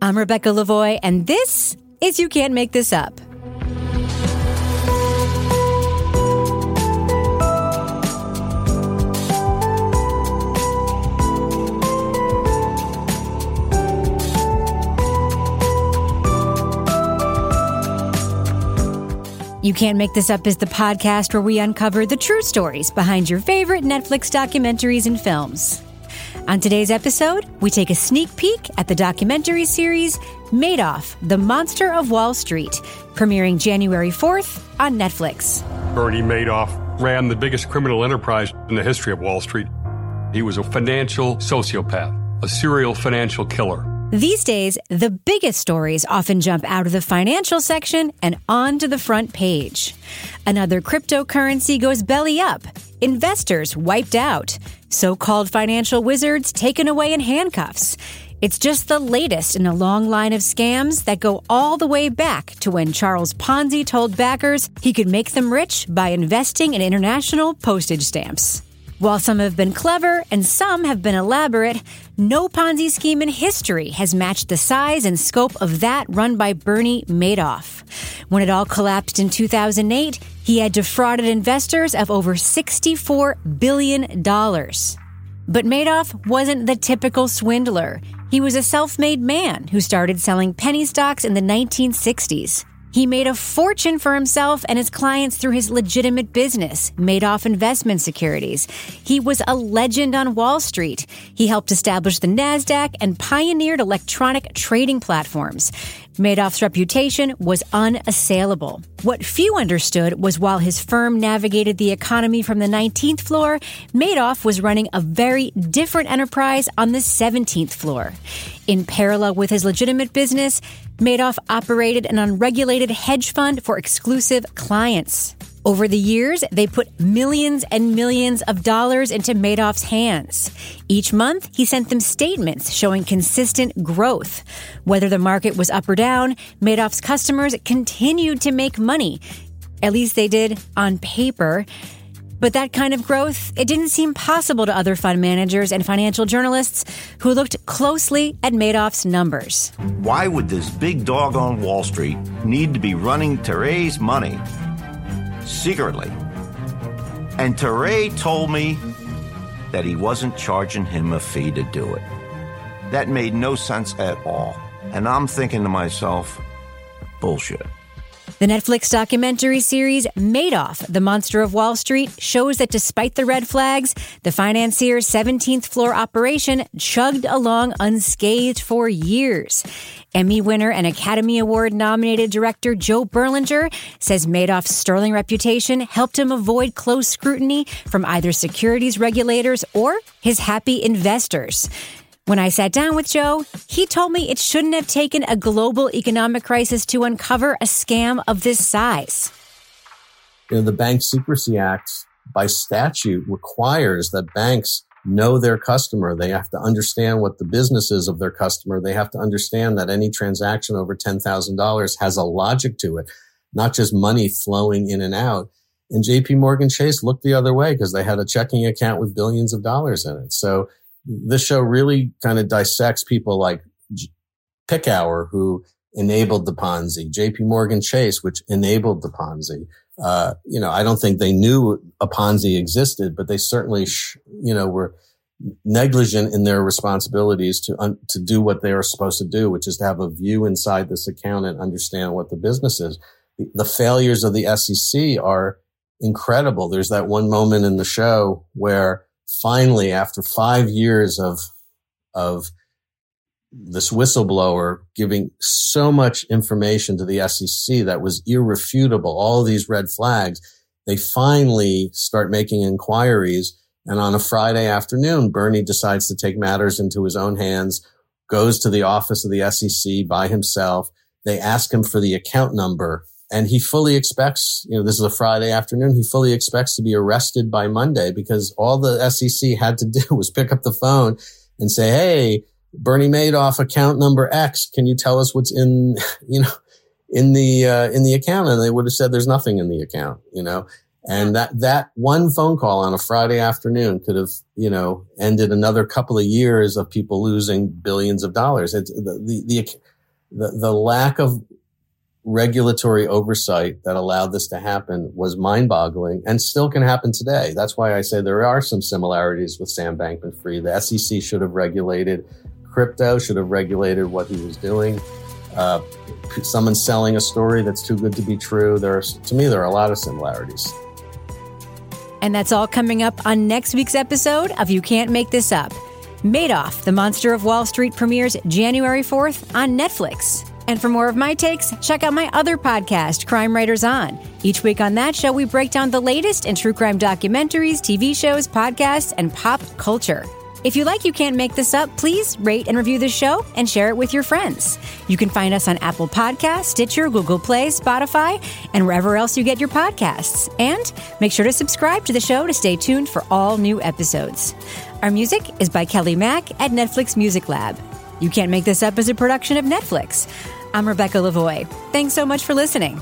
I'm Rebecca Lavoie, and this is You Can't Make This Up. You Can't Make This Up is the podcast where we uncover the true stories behind your favorite Netflix documentaries and films. On today's episode, we take a sneak peek at the documentary series Madoff, The Monster of Wall Street, premiering January 4th on Netflix. Bernie Madoff ran the biggest criminal enterprise in the history of Wall Street. He was a financial sociopath, a serial financial killer. These days, the biggest stories often jump out of the financial section and onto the front page. Another cryptocurrency goes belly up, investors wiped out, so called financial wizards taken away in handcuffs. It's just the latest in a long line of scams that go all the way back to when Charles Ponzi told backers he could make them rich by investing in international postage stamps. While some have been clever and some have been elaborate, no Ponzi scheme in history has matched the size and scope of that run by Bernie Madoff. When it all collapsed in 2008, he had defrauded investors of over $64 billion. But Madoff wasn't the typical swindler. He was a self made man who started selling penny stocks in the 1960s. He made a fortune for himself and his clients through his legitimate business, Madoff Investment Securities. He was a legend on Wall Street. He helped establish the NASDAQ and pioneered electronic trading platforms. Madoff's reputation was unassailable. What few understood was while his firm navigated the economy from the 19th floor, Madoff was running a very different enterprise on the 17th floor. In parallel with his legitimate business, Madoff operated an unregulated hedge fund for exclusive clients. Over the years, they put millions and millions of dollars into Madoff's hands. Each month, he sent them statements showing consistent growth. Whether the market was up or down, Madoff's customers continued to make money. At least they did on paper. But that kind of growth, it didn't seem possible to other fund managers and financial journalists who looked closely at Madoff's numbers. Why would this big dog on Wall Street need to be running to raise money secretly. And Thierry told me that he wasn't charging him a fee to do it. That made no sense at all. And I'm thinking to myself, bullshit. The Netflix documentary series Madoff, The Monster of Wall Street shows that despite the red flags, the financier's 17th floor operation chugged along unscathed for years. Emmy winner and Academy Award nominated director Joe Berlinger says Madoff's sterling reputation helped him avoid close scrutiny from either securities regulators or his happy investors. When I sat down with Joe, he told me it shouldn't have taken a global economic crisis to uncover a scam of this size. You know, the Bank Secrecy Act by statute requires that banks know their customer. They have to understand what the business is of their customer. They have to understand that any transaction over $10,000 has a logic to it, not just money flowing in and out. And JP Morgan Chase looked the other way because they had a checking account with billions of dollars in it. So this show really kind of dissects people like Picower, who enabled the Ponzi, JP Morgan Chase, which enabled the Ponzi. Uh, you know, I don't think they knew a Ponzi existed, but they certainly, sh- you know, were negligent in their responsibilities to un- to do what they are supposed to do, which is to have a view inside this account and understand what the business is. The failures of the SEC are incredible. There's that one moment in the show where finally, after five years of, of this whistleblower giving so much information to the SEC that was irrefutable, all these red flags, they finally start making inquiries. And on a Friday afternoon, Bernie decides to take matters into his own hands, goes to the office of the SEC by himself. They ask him for the account number and he fully expects, you know, this is a Friday afternoon. He fully expects to be arrested by Monday because all the SEC had to do was pick up the phone and say, Hey, Bernie Madoff account number X. Can you tell us what's in, you know, in the, uh, in the account? And they would have said there's nothing in the account, you know, And that, that one phone call on a Friday afternoon could have, you know, ended another couple of years of people losing billions of dollars. It's the, the, the, the, the lack of regulatory oversight that allowed this to happen was mind boggling and still can happen today. That's why I say there are some similarities with Sam Bankman Fried. The SEC should have regulated crypto, should have regulated what he was doing. Uh, someone selling a story that's too good to be true. There's, to me, there are a lot of similarities. And that's all coming up on next week's episode of You Can't Make This Up. Madoff, the Monster of Wall Street premieres January 4th on Netflix. And for more of my takes, check out my other podcast, Crime Writers On. Each week on that show, we break down the latest in true crime documentaries, TV shows, podcasts, and pop culture. If you like You Can't Make This Up, please rate and review the show and share it with your friends. You can find us on Apple Podcasts, Stitcher, Google Play, Spotify, and wherever else you get your podcasts. And make sure to subscribe to the show to stay tuned for all new episodes. Our music is by Kelly Mack at Netflix Music Lab. You Can't Make This Up as a production of Netflix. I'm Rebecca Lavoie. Thanks so much for listening.